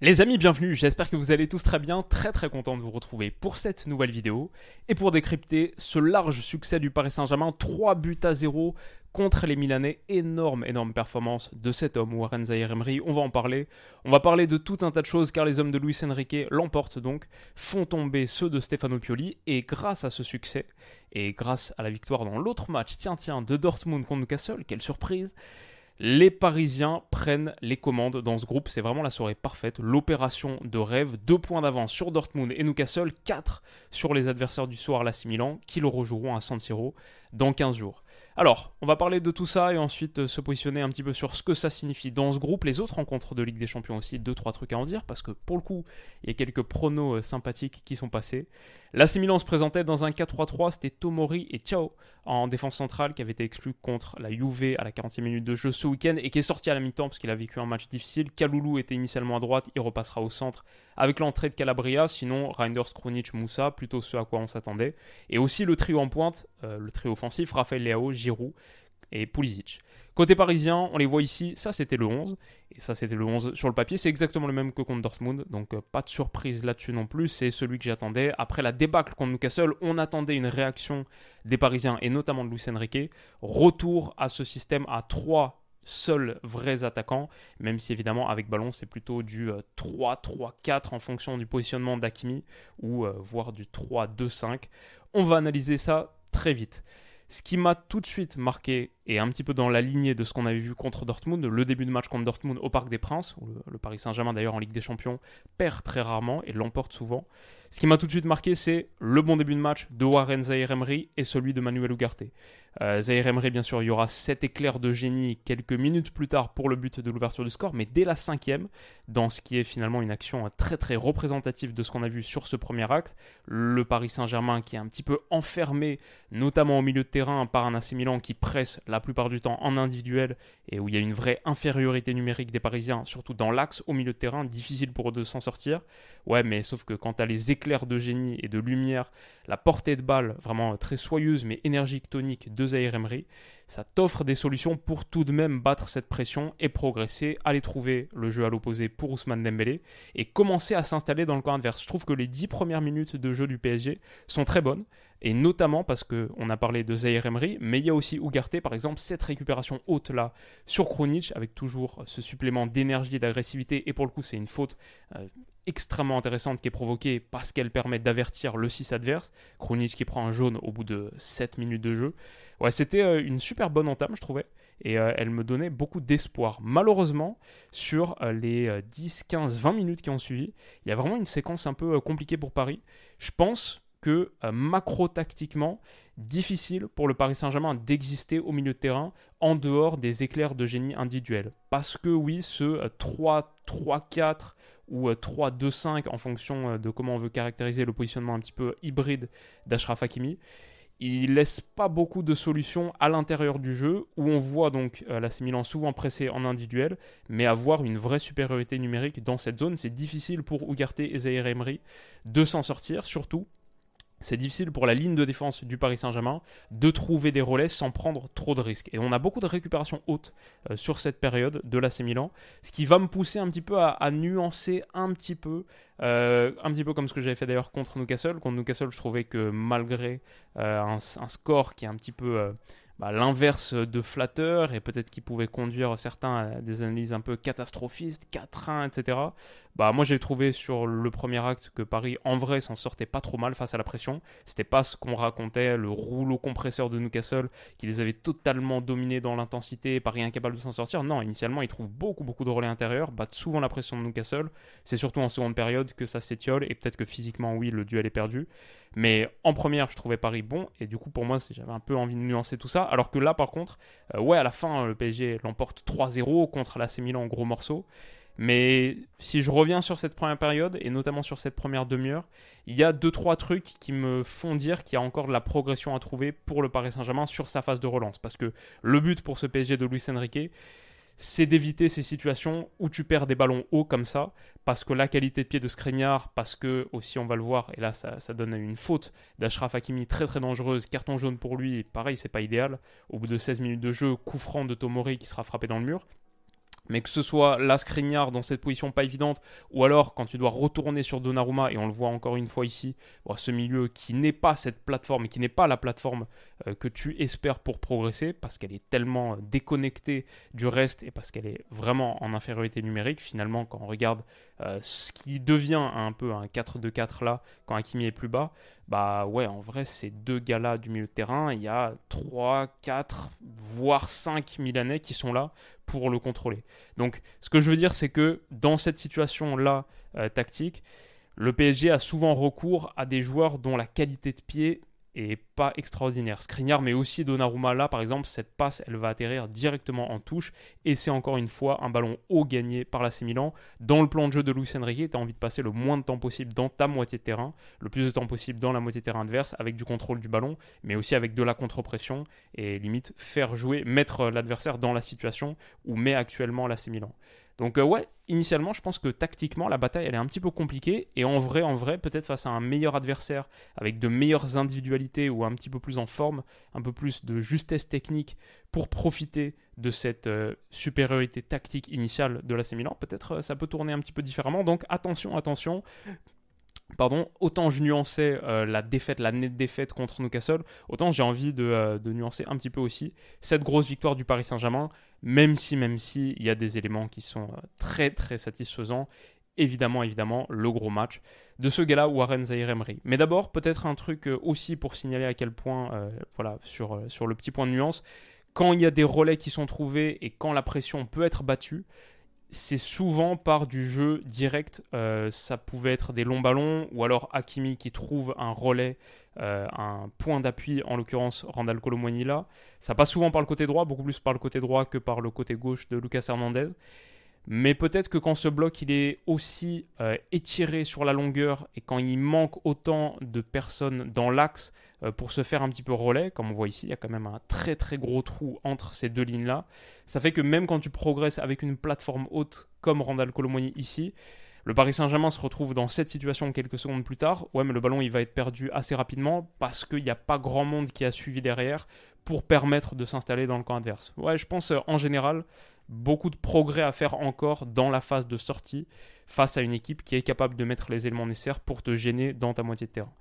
Les amis, bienvenue, j'espère que vous allez tous très bien, très très content de vous retrouver pour cette nouvelle vidéo et pour décrypter ce large succès du Paris Saint-Germain, 3 buts à 0 contre les Milanais. Énorme, énorme performance de cet homme, Warren Zahir Emery. On va en parler. On va parler de tout un tas de choses car les hommes de Luis Enrique l'emportent donc, font tomber ceux de Stefano Pioli. Et grâce à ce succès, et grâce à la victoire dans l'autre match, tiens, tiens, de Dortmund contre Newcastle, quelle surprise! Les Parisiens prennent les commandes dans ce groupe. C'est vraiment la soirée parfaite. L'opération de rêve. Deux points d'avance sur Dortmund et Newcastle. Quatre sur les adversaires du soir, l'AC Milan, qui le rejoueront à San Siro dans 15 jours. Alors, on va parler de tout ça et ensuite euh, se positionner un petit peu sur ce que ça signifie dans ce groupe. Les autres rencontres de Ligue des Champions aussi, deux, trois trucs à en dire, parce que pour le coup, il y a quelques pronos euh, sympathiques qui sont passés. L'AC Milan se présentait dans un 4-3-3, c'était Tomori et Ciao en défense centrale qui avait été exclu contre la Juve à la 40e minute de jeu ce week-end et qui est sorti à la mi-temps parce qu'il a vécu un match difficile. Kaloulou était initialement à droite, il repassera au centre avec l'entrée de Calabria, sinon Reinders, Krunic, Moussa, plutôt ce à quoi on s'attendait. Et aussi le trio en pointe, euh, le trio offensif, Raphaël Leao, Giroud et Pulisic. Côté parisien, on les voit ici, ça c'était le 11, et ça c'était le 11 sur le papier, c'est exactement le même que contre Dortmund, donc euh, pas de surprise là-dessus non plus, c'est celui que j'attendais. Après la débâcle contre Newcastle, on attendait une réaction des Parisiens, et notamment de Luis Enrique, retour à ce système à 3 seuls vrais attaquants, même si évidemment avec ballon c'est plutôt du 3-3-4 euh, en fonction du positionnement d'Akimi, ou voire du 3-2-5. On va analyser ça très vite. Ce qui m'a tout de suite marqué, et un petit peu dans la lignée de ce qu'on avait vu contre Dortmund, le début de match contre Dortmund au Parc des Princes, où le, Paris Saint-Germain d'ailleurs en Ligue des Champions perd très rarement et l'emporte souvent. Ce qui m'a tout de suite marqué, c'est le bon début de match de Warren Zahir Emery et celui de Manuel Ugarte. Euh, Zahir Emery, bien sûr, il y aura cet éclair de génie quelques minutes plus tard pour le but de l'ouverture du score, mais dès la cinquième, dans ce qui est finalement une action très très représentative de ce qu'on a vu sur ce premier acte, le Paris Saint-Germain qui est un petit peu enfermé, notamment au milieu de terrain par un AC qui presse la plupart du temps en individuel et où il y a une vraie infériorité numérique des Parisiens, surtout dans l'axe au milieu de terrain, difficile pour eux de s'en sortir. Ouais, mais sauf que quand tu as les éclairs de génie et de lumière, la portée de balle vraiment très soyeuse mais énergique, tonique de Zahir Emery, ça t'offre des solutions pour tout de même battre cette pression et progresser, aller trouver le jeu à l'opposé pour Ousmane Dembélé et commencer à s'installer dans le camp adverse. Je trouve que les 10 premières minutes de jeu du PSG sont très bonnes et notamment parce qu'on a parlé de Zahir Emery, mais il y a aussi Ougarté, par exemple, cette récupération haute là sur Kronic, avec toujours ce supplément d'énergie et d'agressivité, et pour le coup c'est une faute euh, extrêmement intéressante qui est provoquée parce qu'elle permet d'avertir le 6 adverse, Kronic qui prend un jaune au bout de 7 minutes de jeu. Ouais, c'était euh, une super bonne entame, je trouvais, et euh, elle me donnait beaucoup d'espoir. Malheureusement, sur les 10, 15, 20 minutes qui ont suivi, il y a vraiment une séquence un peu compliquée pour Paris. Je pense euh, macro-tactiquement, difficile pour le Paris Saint-Germain d'exister au milieu de terrain en dehors des éclairs de génie individuels. Parce que oui, ce 3-3-4 euh, ou 3-2-5 euh, en fonction de comment on veut caractériser le positionnement un petit peu hybride d'Ashraf Hakimi, il laisse pas beaucoup de solutions à l'intérieur du jeu où on voit donc Milan souvent pressé en individuel, mais avoir une vraie supériorité numérique dans cette zone, c'est difficile pour Ugarte et Zaire Emery de s'en sortir, surtout c'est difficile pour la ligne de défense du Paris Saint-Germain de trouver des relais sans prendre trop de risques. Et on a beaucoup de récupération haute euh, sur cette période de l'AC Milan, ce qui va me pousser un petit peu à, nuancer un petit peu, euh, un petit peu comme ce que j'avais fait d'ailleurs contre Newcastle. Contre Newcastle, je trouvais que malgré euh, un, score qui est un petit peu bah, l'inverse de flatteur et peut-être qui pouvait conduire certains à des analyses un peu catastrophistes, 4-1, etc. Bah, moi j'ai trouvé sur le premier acte que Paris en vrai s'en sortait pas trop mal face à la pression. C'était pas ce qu'on racontait, le rouleau compresseur de Newcastle qui les avait totalement dominés dans l'intensité, Paris incapable de s'en sortir. Non, initialement ils trouvent beaucoup beaucoup de relais intérieurs, battent souvent la pression de Newcastle. C'est surtout en seconde période que ça s'étiole et peut-être que physiquement oui le duel est perdu. Mais en première, je trouvais Paris bon, et du coup, pour moi, j'avais un peu envie de nuancer tout ça. Alors que là, par contre, euh, ouais, à la fin, le PSG l'emporte 3-0 contre l'AC Milan en gros morceaux. Mais si je reviens sur cette première période, et notamment sur cette première demi-heure, il y a deux trois trucs qui me font dire qu'il y a encore de la progression à trouver pour le Paris Saint-Germain sur sa phase de relance. Parce que le but pour ce PSG de Luis Enrique, c'est d'éviter ces situations où tu perds des ballons hauts comme ça, parce que la qualité de pied de Skriniar, parce que aussi on va le voir, et là ça, ça donne une faute d'Ashraf Hakimi très très dangereuse, carton jaune pour lui, pareil c'est pas idéal, au bout de 16 minutes de jeu, coup franc de Tomori qui sera frappé dans le mur, mais que ce soit la Skriniar dans cette position pas évidente, ou alors quand tu dois retourner sur Donnarumma, et on le voit encore une fois ici, ce milieu qui n'est pas cette plateforme, et qui n'est pas la plateforme euh, que tu espères pour progresser, parce qu'elle est tellement déconnectée du reste, et parce qu'elle est vraiment en infériorité numérique, finalement, quand on regarde euh, ce qui devient un peu un 4-2-4 là, quand Hakimi est plus bas, bah ouais, en vrai, ces deux gars-là du milieu de terrain, il y a 3, 4, voire 5 Milanais qui sont là pour le contrôler. Donc, ce que je veux dire, c'est que dans cette situation-là euh, tactique, le PSG a souvent recours à des joueurs dont la qualité de pied et pas extraordinaire. Skriniar, mais aussi Donnarumma, là par exemple, cette passe, elle va atterrir directement en touche, et c'est encore une fois un ballon haut gagné par l'AC Milan. Dans le plan de jeu de Luis Enrique, tu as envie de passer le moins de temps possible dans ta moitié de terrain, le plus de temps possible dans la moitié de terrain adverse, avec du contrôle du ballon, mais aussi avec de la contre-pression, et limite faire jouer, mettre l'adversaire dans la situation où met actuellement l'AC Milan. Donc euh, ouais, initialement, je pense que tactiquement, la bataille, elle est un petit peu compliquée. Et en vrai, en vrai, peut-être face à un meilleur adversaire, avec de meilleures individualités ou un petit peu plus en forme, un peu plus de justesse technique pour profiter de cette euh, supériorité tactique initiale de l'AC Milan, peut-être euh, ça peut tourner un petit peu différemment. Donc attention, attention. Pardon, autant je nuançais la défaite, la nette défaite contre Newcastle, autant j'ai envie de, de, nuancer un petit peu aussi cette grosse victoire du Paris Saint-Germain même si, même si, il y a des éléments qui sont euh, très très satisfaisants. Évidemment, évidemment, le gros match de ce gars-là, Warren Zahir Emery. Mais d'abord, peut-être un truc euh, aussi pour signaler à quel point, euh, voilà, sur, sur le petit point de nuance, quand il y a des relais qui sont trouvés et quand la pression peut être battue, c'est souvent par du jeu direct. Euh, ça pouvait être des longs ballons ou alors Hakimi qui trouve un relais, euh, un point d'appui, en l'occurrence Randall Colomwani là. Ça passe souvent par le côté droit, beaucoup plus par le côté droit que par le côté gauche de Lucas Hernandez. Mais peut-être que quand ce bloc il est aussi euh, étiré sur la longueur et quand il manque autant de personnes dans l'axe euh, pour se faire un petit peu relais, comme on voit ici, il y a quand même un très très gros trou entre ces deux lignes-là. Ça fait que même quand tu progresses avec une plateforme haute comme Randall Colomoni ici, le Paris Saint-Germain se retrouve dans cette situation quelques secondes plus tard. Ouais, mais le ballon il va être perdu assez rapidement parce qu'il n'y a pas grand monde qui a suivi derrière pour permettre de s'installer dans le camp adverse. Ouais, je pense euh, en général, beaucoup de progrès à faire encore dans la phase de sortie face à une équipe qui est capable de mettre les éléments nécessaires pour te gêner dans ta moitié de terrain.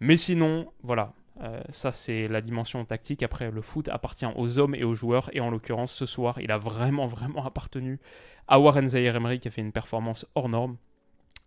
Mais sinon, voilà, euh, ça c'est la dimension tactique. Après, le foot appartient aux hommes et aux joueurs. Et en l'occurrence, ce soir, il a vraiment, vraiment appartenu à Warren Zahir Emery qui a fait une performance hors norme.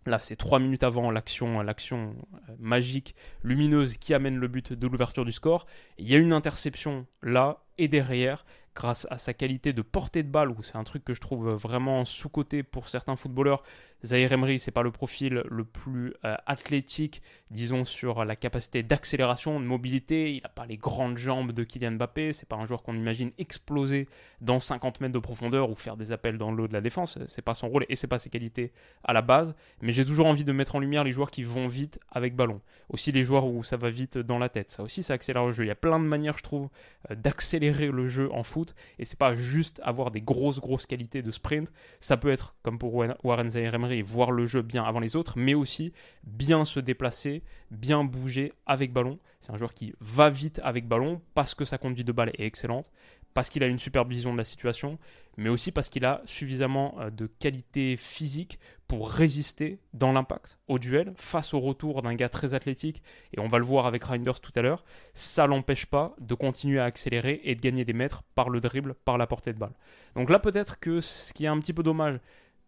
Là, c'est trois minutes avant l'action, l'action euh, magique, lumineuse qui amène le but de l'ouverture du score. Il y a une interception là et derrière grâce à sa qualité de portée de balle, où c'est un truc que je trouve vraiment sous-côté pour certains footballeurs. Zaire Emery, c'est pas le profil le plus euh, athlétique, disons, sur la capacité d'accélération, de mobilité. Il n'a pas les grandes jambes de Kylian Mbappé. C'est pas un joueur qu'on imagine exploser dans 50 mètres de profondeur ou faire des appels dans l'eau de la défense. C'est pas son rôle et c'est pas ses qualités à la base. Mais j'ai toujours envie de mettre en lumière les joueurs qui vont vite avec ballon. Aussi les joueurs où ça va vite dans la tête. Ça aussi, ça accélère le jeu. Il y a plein de manières, je trouve, euh, d'accélérer le jeu en foot. Et c'est pas juste avoir des grosses, grosses qualités de sprint. Ça peut être, comme pour Warren Zaire Emery, voir le jeu bien avant les autres, mais aussi bien se déplacer, bien bouger avec ballon. C'est un joueur qui va vite avec ballon parce que sa conduite de balle est excellente, parce qu'il a une superbe vision de la situation, mais aussi parce qu'il a suffisamment euh, de qualité physique pour résister dans l'impact au duel face au retour d'un gars très athlétique, et on va le voir avec Reinders tout à l'heure, ça l'empêche pas de continuer à accélérer et de gagner des mètres par le dribble, par la portée de balle. Donc là peut-être que ce qui est un petit peu dommage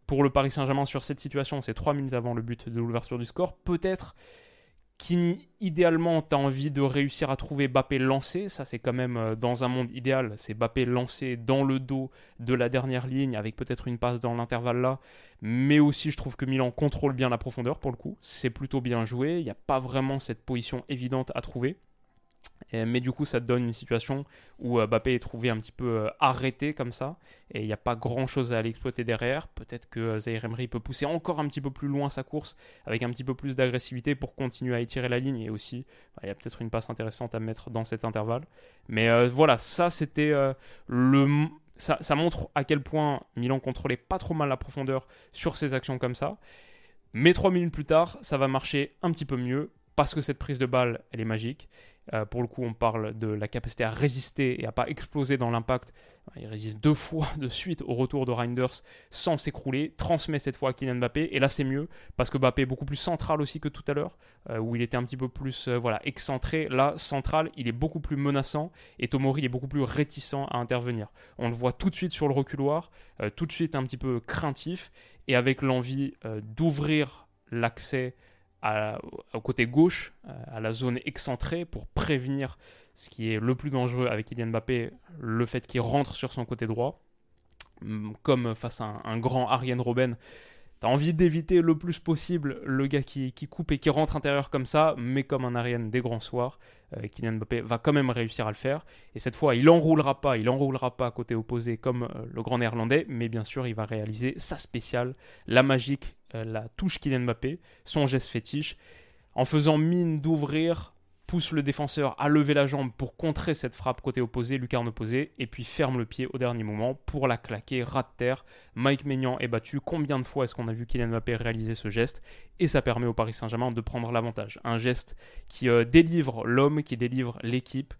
pour le Paris Saint-Germain sur cette situation, c'est 3 minutes avant le but de l'ouverture du score, peut-être qui idéalement tu envie de réussir à trouver Bappé lancé, ça c'est quand même euh, dans un monde idéal, c'est Bappé lancé dans le dos de la dernière ligne avec peut-être une passe dans l'intervalle là, mais aussi je trouve que Milan contrôle bien la profondeur pour le coup, c'est plutôt bien joué, il n'y a pas vraiment cette position évidente à trouver mais du coup, ça donne une situation où euh, Mbappé est trouvé un petit peu euh, arrêté comme ça, et il n'y a pas grand chose à aller exploiter derrière. Peut-être que euh, Zaire Emery peut pousser encore un petit peu plus loin sa course avec un petit peu plus d'agressivité pour continuer à étirer la ligne, et aussi, bah, il y a peut-être une passe intéressante à mettre dans cet intervalle. Mais voilà, ça c'était le. Ça, ça, montre à quel point Milan contrôlait pas trop mal la profondeur sur ses actions comme ça. Mais trois minutes plus tard, ça va marcher un petit peu mieux parce que cette prise de balle, elle est magique. Euh, pour le coup, on parle de la capacité à résister et à pas exploser dans l'impact. Il résiste deux fois de suite au retour de Reinders sans s'écrouler, transmet cette fois à Kylian Mbappé. Et là, c'est mieux parce que Mbappé est beaucoup plus central aussi que tout à l'heure, euh, où il était un petit peu plus euh, voilà, excentré. Là, central, il est beaucoup plus menaçant et Tomori est beaucoup plus réticent à intervenir. On le voit tout de suite sur le reculoir, tout de suite un petit peu craintif et avec l'envie d'ouvrir l'accès au côté gauche, euh, à la zone excentrée, pour prévenir ce qui est le plus dangereux avec Kylian Mbappé, le fait qu'il rentre sur son côté droit. Hum, comme face à un, grand Ariane Robben, tu as envie d'éviter le plus possible le gars qui, coupe et qui rentre intérieur comme ça, mais comme un Ariane des grands soirs, euh, Kylian Mbappé va quand même réussir à le faire. Et cette fois, il enroulera pas, il enroulera pas côté opposé comme euh, le grand néerlandais, mais bien sûr, il va réaliser sa spéciale, la magique la touche Kylian Mbappé, son geste fétiche, en faisant mine d'ouvrir, pousse le défenseur à lever la jambe pour contrer cette frappe côté opposé, lucarne opposée, et puis ferme le pied au dernier moment pour la claquer, rat de terre. Mike Maignan est battu. Combien de fois est-ce qu'on a vu Kylian Mbappé réaliser ce geste? Et ça permet au Paris Saint-Germain de prendre l'avantage. Un geste qui euh, délivre l'homme, qui délivre l'équipe,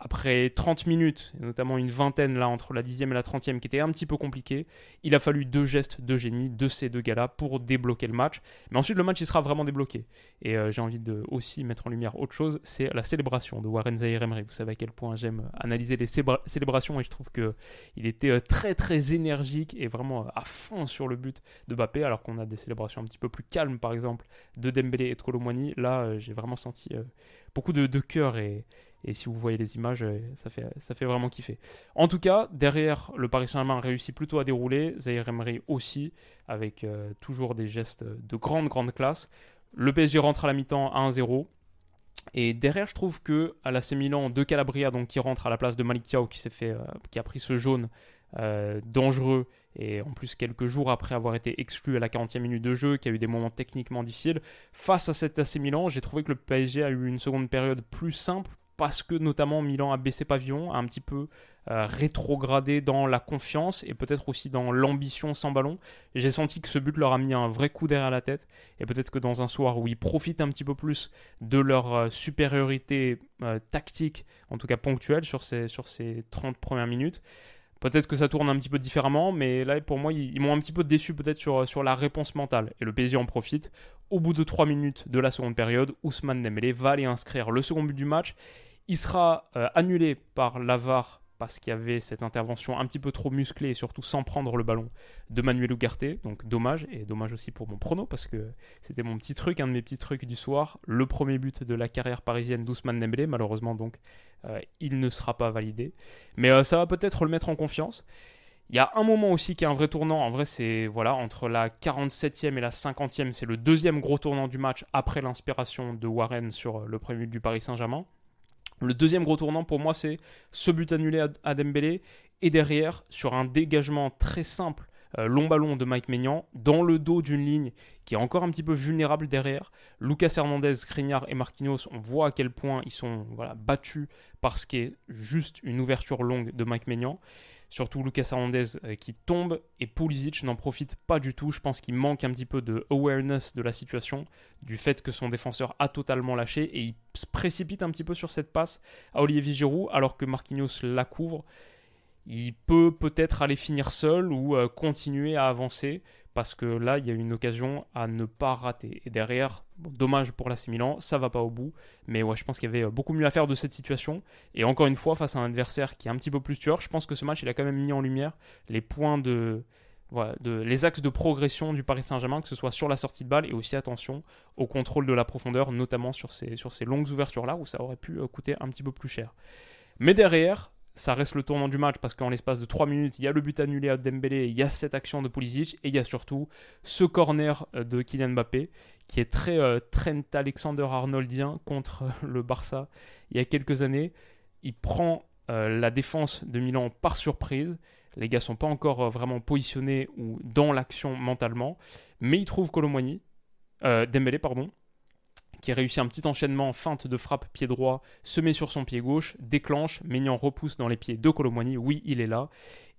après 30 minutes, notamment une vingtaine là entre la 10e et la 30e qui était un petit peu compliqué, il a fallu deux gestes de génie de ces deux gars-là pour débloquer le match. Mais ensuite le match il sera vraiment débloqué. Et euh, j'ai envie de aussi mettre en lumière autre chose, c'est la célébration de Warren Zahir Emery. Vous savez à quel point j'aime analyser les célébrations et je trouve que il était euh, très très énergique et vraiment euh, à fond sur le but de Mbappé alors qu'on a des célébrations un petit peu plus calmes par exemple de Dembélé et de Colomwani. Là j'ai vraiment senti beaucoup de, cœur et, et si vous voyez les images, euh, ça fait, ça fait vraiment kiffer. En tout cas, derrière, le Paris Saint-Germain réussit plutôt à dérouler. Zaire Emery aussi, avec euh, toujours des gestes de grande, grande classe. Le PSG rentre à la mi-temps à 1-0. Et derrière, je trouve que à l'AC Milan, de Calabria, donc qui rentre à la place de Malik Thiaw, qui fait, euh, qui a pris ce jaune dangereux, et en plus quelques jours après avoir été exclu à la 40e minute de jeu, qui a eu des moments techniquement difficiles. Face à cet AC Milan, j'ai trouvé que le PSG a eu une seconde période plus simple, parce que notamment Milan a baissé pavillon, a un petit peu euh, rétrogradé dans la confiance et peut-être aussi dans l'ambition sans ballon. J'ai senti que ce but leur a mis un vrai coup derrière la tête et peut-être que dans un soir où ils profitent un petit peu plus de leur euh, supériorité euh, tactique, en tout cas ponctuelle sur ces, sur ces 30 premières minutes, Peut-être que ça tourne un petit peu différemment, mais là, pour moi, ils, m'ont un petit peu déçu peut-être sur, la réponse mentale. Et le PSG en profite. Au bout de 3 minutes de la seconde période, Ousmane Dembélé va aller inscrire le second but du match. Il sera euh, annulé par l'avare parce qu'il y avait cette intervention un petit peu trop musclée et surtout sans prendre le ballon de Manuel Ugarte. Donc dommage, et dommage aussi pour mon prono parce que c'était mon petit truc, un de mes petits trucs du soir. Le premier but de la carrière parisienne d'Ousmane Dembélé, malheureusement donc euh, il ne sera pas validé. Mais euh, ça va peut-être le mettre en confiance. Il y a un moment aussi qui est un vrai tournant. En vrai, c'est voilà entre la 47e et la 50e, c'est le deuxième gros tournant du match après l'inspiration de Warren sur le premier but du Paris Saint-Germain. Le deuxième gros tournant pour moi, c'est ce but annulé à, Dembélé et derrière, sur un dégagement très simple, euh, long ballon de Mike Maignan, dans le dos d'une ligne qui est encore un petit peu vulnérable derrière. Lucas Hernandez, Skriniar et Marquinhos, on voit à quel point ils sont battus par ce qui est juste une ouverture longue de Mike Maignan surtout Lucas Hernandez euh, qui tombe et Pulisic n'en profite pas du tout. Je pense qu'il manque un petit peu de awareness de la situation, du fait que son défenseur a totalement lâché et il se précipite un petit peu sur cette passe à Olivier Giroud alors que Marquinhos la couvre. Il peut peut-être aller finir seul ou euh, continuer à avancer parce que là, il y a une occasion à ne pas rater. Et derrière, dommage pour l'AC Milan, ça va pas au bout. Mais ouais, je pense qu'il y avait euh, beaucoup mieux à faire de cette situation. Et encore une fois, face à un adversaire qui est un petit peu plus tueur, je pense que ce match, il a quand même mis en lumière les points de, voilà, de, les axes de progression du Paris Saint-Germain, que ce soit sur la sortie de balle et aussi attention au contrôle de la profondeur, notamment sur ces, sur ces longues ouvertures-là où ça aurait pu euh, coûter un petit peu plus cher. Mais derrière, ça reste le tournant du match parce qu'en l'espace de 3 minutes, il y a le but annulé à Dembélé, il y a cette action de Pulisic et il y a surtout ce corner euh, de Kylian Mbappé qui est très euh, Alexander-Arnoldien contre le Barça il y a quelques années. Il prend la défense de Milan par surprise les gars sont pas encore euh, vraiment positionnés ou dans l'action mentalement, mais ils trouvent Colomboigny, euh, Dembélé pardon, qui réussit un petit enchaînement feinte de frappe pied droit, se met sur son pied gauche, déclenche, Maignan repousse dans les pieds de Colomboigny, oui il est là,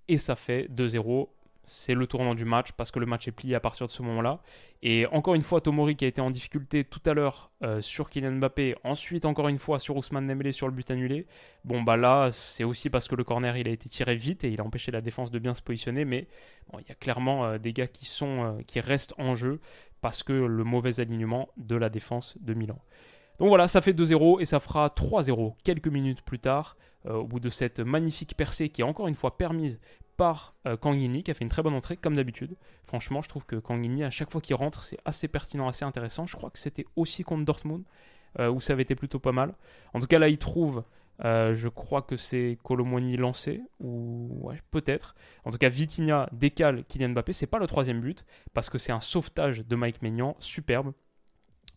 et ça fait 2-0 c'est le tournant du match parce que le match est plié à partir de ce moment-là. Et encore une fois, Tomori qui a été en difficulté tout à l'heure euh, sur Kylian Mbappé, ensuite encore une fois sur Ousmane Dembélé sur le but annulé. Bon bah là, c'est aussi parce que le corner il a été tiré vite et il a empêché la défense de bien se positionner. Mais il y a clairement euh, des gars qui sont euh, qui restent en jeu parce que le mauvais alignement de la défense de Milan. Donc voilà, ça fait 2-0 et ça fera 3-0 quelques minutes plus tard, au bout de cette magnifique percée qui est encore une fois permise par euh, qui a fait une très bonne entrée comme d'habitude. Franchement, je trouve que Kangini à chaque fois qu'il rentre, c'est assez pertinent, assez intéressant. Je crois que c'était aussi contre Dortmund euh, où ça avait été plutôt pas mal. En tout cas, là, il trouve. Euh, je crois que c'est Colomoni lancé, ou peut-être. En tout cas, Vitinha décale Kylian Mbappé. C'est pas le troisième but, parce que c'est un sauvetage de Mike Maignan, superbe.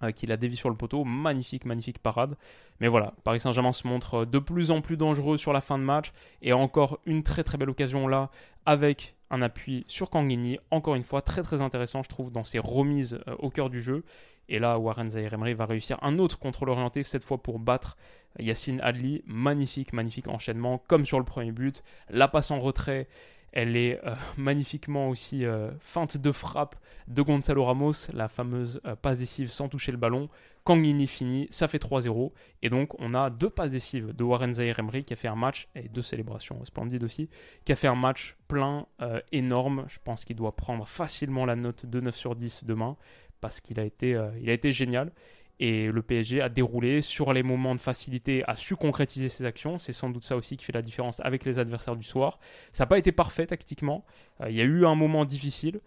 Euh, qu'il a dévié sur le poteau. Magnifique, magnifique parade. Mais voilà, Paris Saint-Germain se montre de plus en plus dangereux sur la fin de match. Et encore une très très belle occasion là, avec un appui sur Kangini. Encore une fois, très très intéressant, je trouve, dans ses remises euh, au cœur du jeu. Et là, Warren Zahir va réussir un autre contrôle orienté, cette fois pour battre Yacine Adli. Magnifique, magnifique enchaînement, comme sur le premier but. La passe en retrait elle est euh, magnifiquement aussi euh, feinte de frappe de Gonzalo Ramos, la fameuse euh, passe décisive sans toucher le ballon. Kangini finit, ça fait 3-0. Et donc, on a deux passes décisives de Warren Zahir qui a fait un match, et deux célébrations splendides aussi, qui a fait un match plein, énorme. Je pense qu'il doit prendre facilement la note de 9 sur 10 demain parce qu'il a, été, il a été génial. Et le PSG a déroulé sur les moments de facilité, a su concrétiser ses actions. C'est sans doute ça aussi qui fait la différence avec les adversaires du soir. Ça n'a pas été parfait tactiquement. Euh, il y a eu un moment difficile.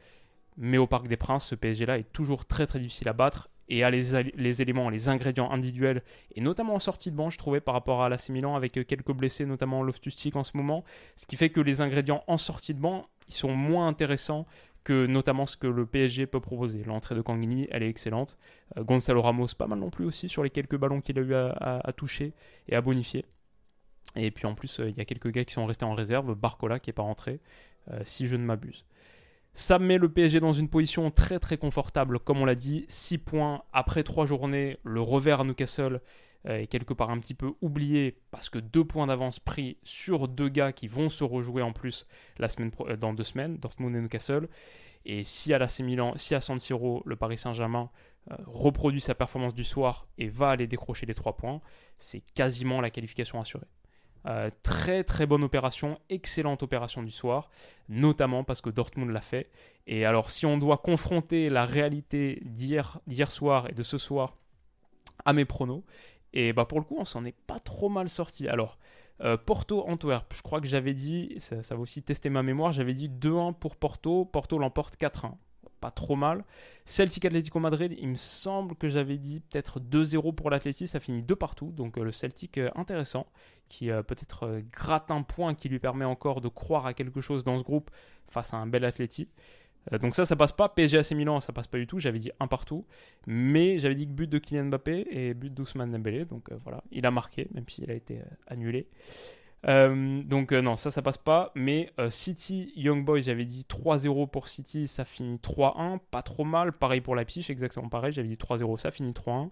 Mais au Parc des Princes, ce PSG-là est toujours très très difficile à battre et a les, les, éléments, les ingrédients individuels, et notamment en sortie de banc, je trouvais, par rapport à l'AC Milan, avec quelques blessés, notamment loftus en ce moment, ce qui fait que les ingrédients en sortie de banc, ils sont moins intéressants notamment ce que le PSG peut proposer. L'entrée de Kangini, elle est excellente. Euh, Gonzalo Ramos, pas mal non plus aussi sur les quelques ballons qu'il a eu à, toucher et à bonifier. Et puis en plus, euh, il y a quelques gars qui sont restés en réserve. Barcola qui n'est pas rentré, euh, si je ne m'abuse. Ça met le PSG dans une position très très confortable, comme on l'a dit. 6 points après 3 journées, le revers à Newcastle est quelque part un petit peu oublié parce que 2 points d'avance pris sur deux gars qui vont se rejouer en plus la semaine dans deux semaines, Dortmund et Newcastle. Et si à l'AC Milan, si à San Siro, le Paris Saint-Germain euh, reproduit sa performance du soir et va aller décrocher les 3 points, c'est quasiment la qualification assurée. Euh, très très bonne opération, excellente opération du soir, notamment parce que Dortmund l'a fait. Et alors si on doit confronter la réalité d'hier soir et de ce soir à mes pronos, et bah pour le coup on s'en est pas trop mal sorti. Alors euh, Porto-Antwerp, je crois que j'avais dit, ça, ça, va aussi tester ma mémoire, j'avais dit 2-1 pour Porto, Porto l'emporte 4-1. Pas trop mal. Celtic Atlético Madrid, il me semble que j'avais dit peut-être 2-0 pour l'Atleti, ça finit 2 partout. Donc euh, le Celtic euh, intéressant, qui peut-être gratte un point qui lui permet encore de croire à quelque chose dans ce groupe face à un bel Atleti. Euh, donc ça, ça passe pas. PSG AC Milan, ça passe pas du tout. J'avais dit un partout. Mais j'avais dit que but de Kylian Mbappé et but d'Ousmane Dembélé. Donc euh, voilà, il a marqué, même s'il a été euh, annulé. donc non, ça, ça passe pas. Mais City, Young Boys, j'avais dit 3-0 pour City, ça finit 3-1. Pas trop mal. Pareil pour Leipzig, exactement pareil. J'avais dit 3-0, ça finit 3-1.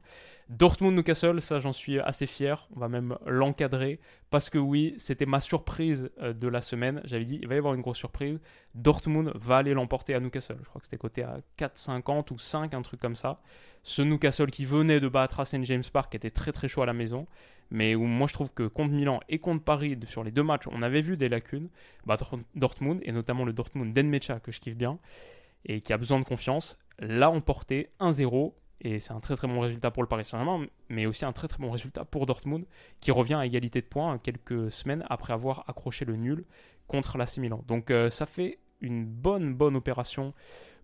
Dortmund-Newcastle, ça j'en suis assez fier. On va même l'encadrer. Parce que oui, c'était ma surprise de la semaine. J'avais dit, il va y avoir une grosse surprise. Dortmund va aller l'emporter à Newcastle. Je crois que c'était coté à 4,50 ou 5, un truc comme ça. Ce Newcastle qui venait de battre à St. James Park était très très chaud à la maison. Mais où moi je trouve que contre Milan et contre Paris, sur les deux matchs, on avait vu des lacunes. Bah, Dortmund, et notamment le Dortmund d'Enmecha que je kiffe bien, et qui a besoin de confiance, l'a emporté 1-0. Et c'est un très très bon résultat pour le Paris Saint-Germain, mais aussi un très très bon résultat pour Dortmund, qui revient à égalité de points quelques semaines après avoir accroché le nul contre l'AC Milan. Donc euh, ça fait une bonne, bonne opération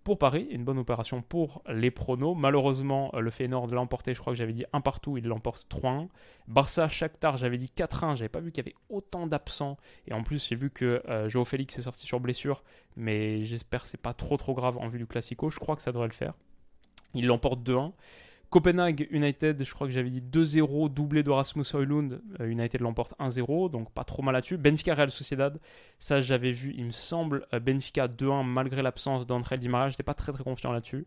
pour Paris, une bonne opération pour les pronos. Malheureusement, euh, le Feyenoord l'a emporté, je crois que j'avais dit un partout, il l'emporte 3-1. Barça, Shakhtar, j'avais dit 4-1, j'avais pas vu qu'il y avait autant d'absents. Et en plus, j'ai vu que euh, Félix est sorti sur blessure, mais j'espère que c'est pas trop trop grave en vue du Classico, je crois que ça devrait le faire. Il l'emporte 2-1. Copenhague United, je crois que j'avais dit 2-0, doublé de Rasmus Højlund. Euh, United l'emporte 1-0, donc pas trop mal là-dessus. Benfica Real Sociedad, ça j'avais vu, il me semble, euh, Benfica 2-1 malgré l'absence d'André Di Maria. J'étais pas très très confiant là-dessus.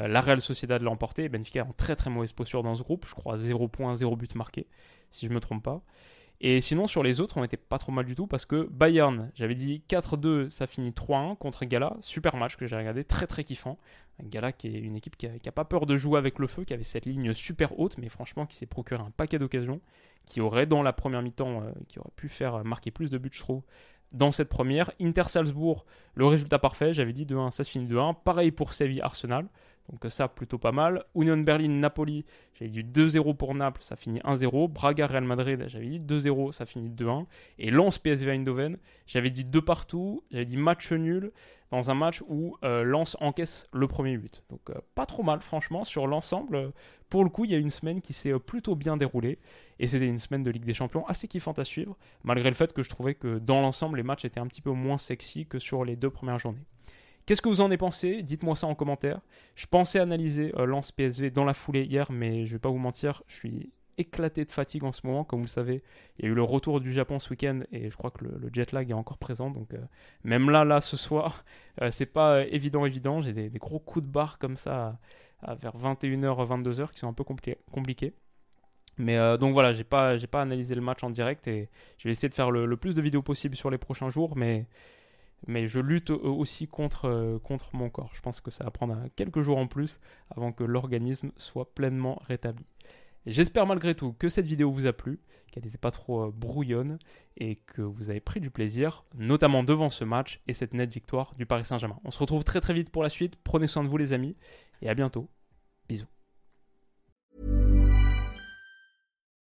Euh, la Real Sociedad l'a emporté. Benfica est en très très mauvaise posture dans ce groupe. Je crois 0 points, 0 but marqué, si je me trompe pas. Et sinon, sur les autres, on n'était pas trop mal du tout parce que Bayern, j'avais dit 4-2, ça finit 3-1 contre Gala. Super match que j'ai regardé, très très kiffant. Gala qui est une équipe qui n'a pas peur de jouer avec le feu, qui avait cette ligne super haute, mais franchement qui s'est procuré un paquet d'occasions, qui aurait dans la première mi-temps, euh, qui aurait pu faire marquer plus de buts, je trouve, dans cette première. Inter Salzbourg, le résultat parfait, j'avais dit 2-1, ça se finit 2-1. Pareil pour Séville Arsenal. Donc ça, plutôt pas mal. Union Berlin, Napoli, j'avais dit 2-0 pour Naples, ça finit 1-0. Braga, Real Madrid, j'avais dit 2-0, ça finit 2-1. Et Lens, PSV Eindhoven, j'avais dit 2 partout, j'avais dit match nul dans un match où euh, Lens encaisse le premier but. Donc euh, pas trop mal, franchement, sur l'ensemble. Pour le coup, il y a une semaine qui s'est euh, plutôt bien déroulée. Et c'était une semaine de Ligue des Champions assez kiffante à suivre, malgré le fait que je trouvais que dans l'ensemble, les matchs étaient un petit peu moins sexy que sur les deux premières journées. Qu'est-ce que vous en avez pensé? Dites-moi ça en commentaire. Je pensais analyser euh, Lance PSV dans la foulée hier, mais je vais pas vous mentir, je suis éclaté de fatigue en ce moment. Comme vous savez, il y a eu le retour du Japon ce week-end et je crois que le, jet lag est encore présent. Donc euh, même là, là, ce soir, euh, c'est pas évident, évident. J'ai des, gros coups de barre comme ça vers 21h, 22h qui sont un peu compliqués. Mais donc voilà, j'ai pas, pas analysé le match en direct et je vais essayer de faire le, le, plus de vidéos possible sur les prochains jours. Mais mais je lutte aussi contre, euh, contre mon corps. Je pense que ça va prendre quelques jours en plus avant que l'organisme soit pleinement rétabli. J'espère malgré tout que cette vidéo vous a plu, qu'elle n'était pas trop euh, brouillonne et que vous avez pris du plaisir, notamment devant ce match et cette nette victoire du Paris Saint-Germain. On se retrouve très très vite pour la suite. Prenez soin de vous les amis et à bientôt.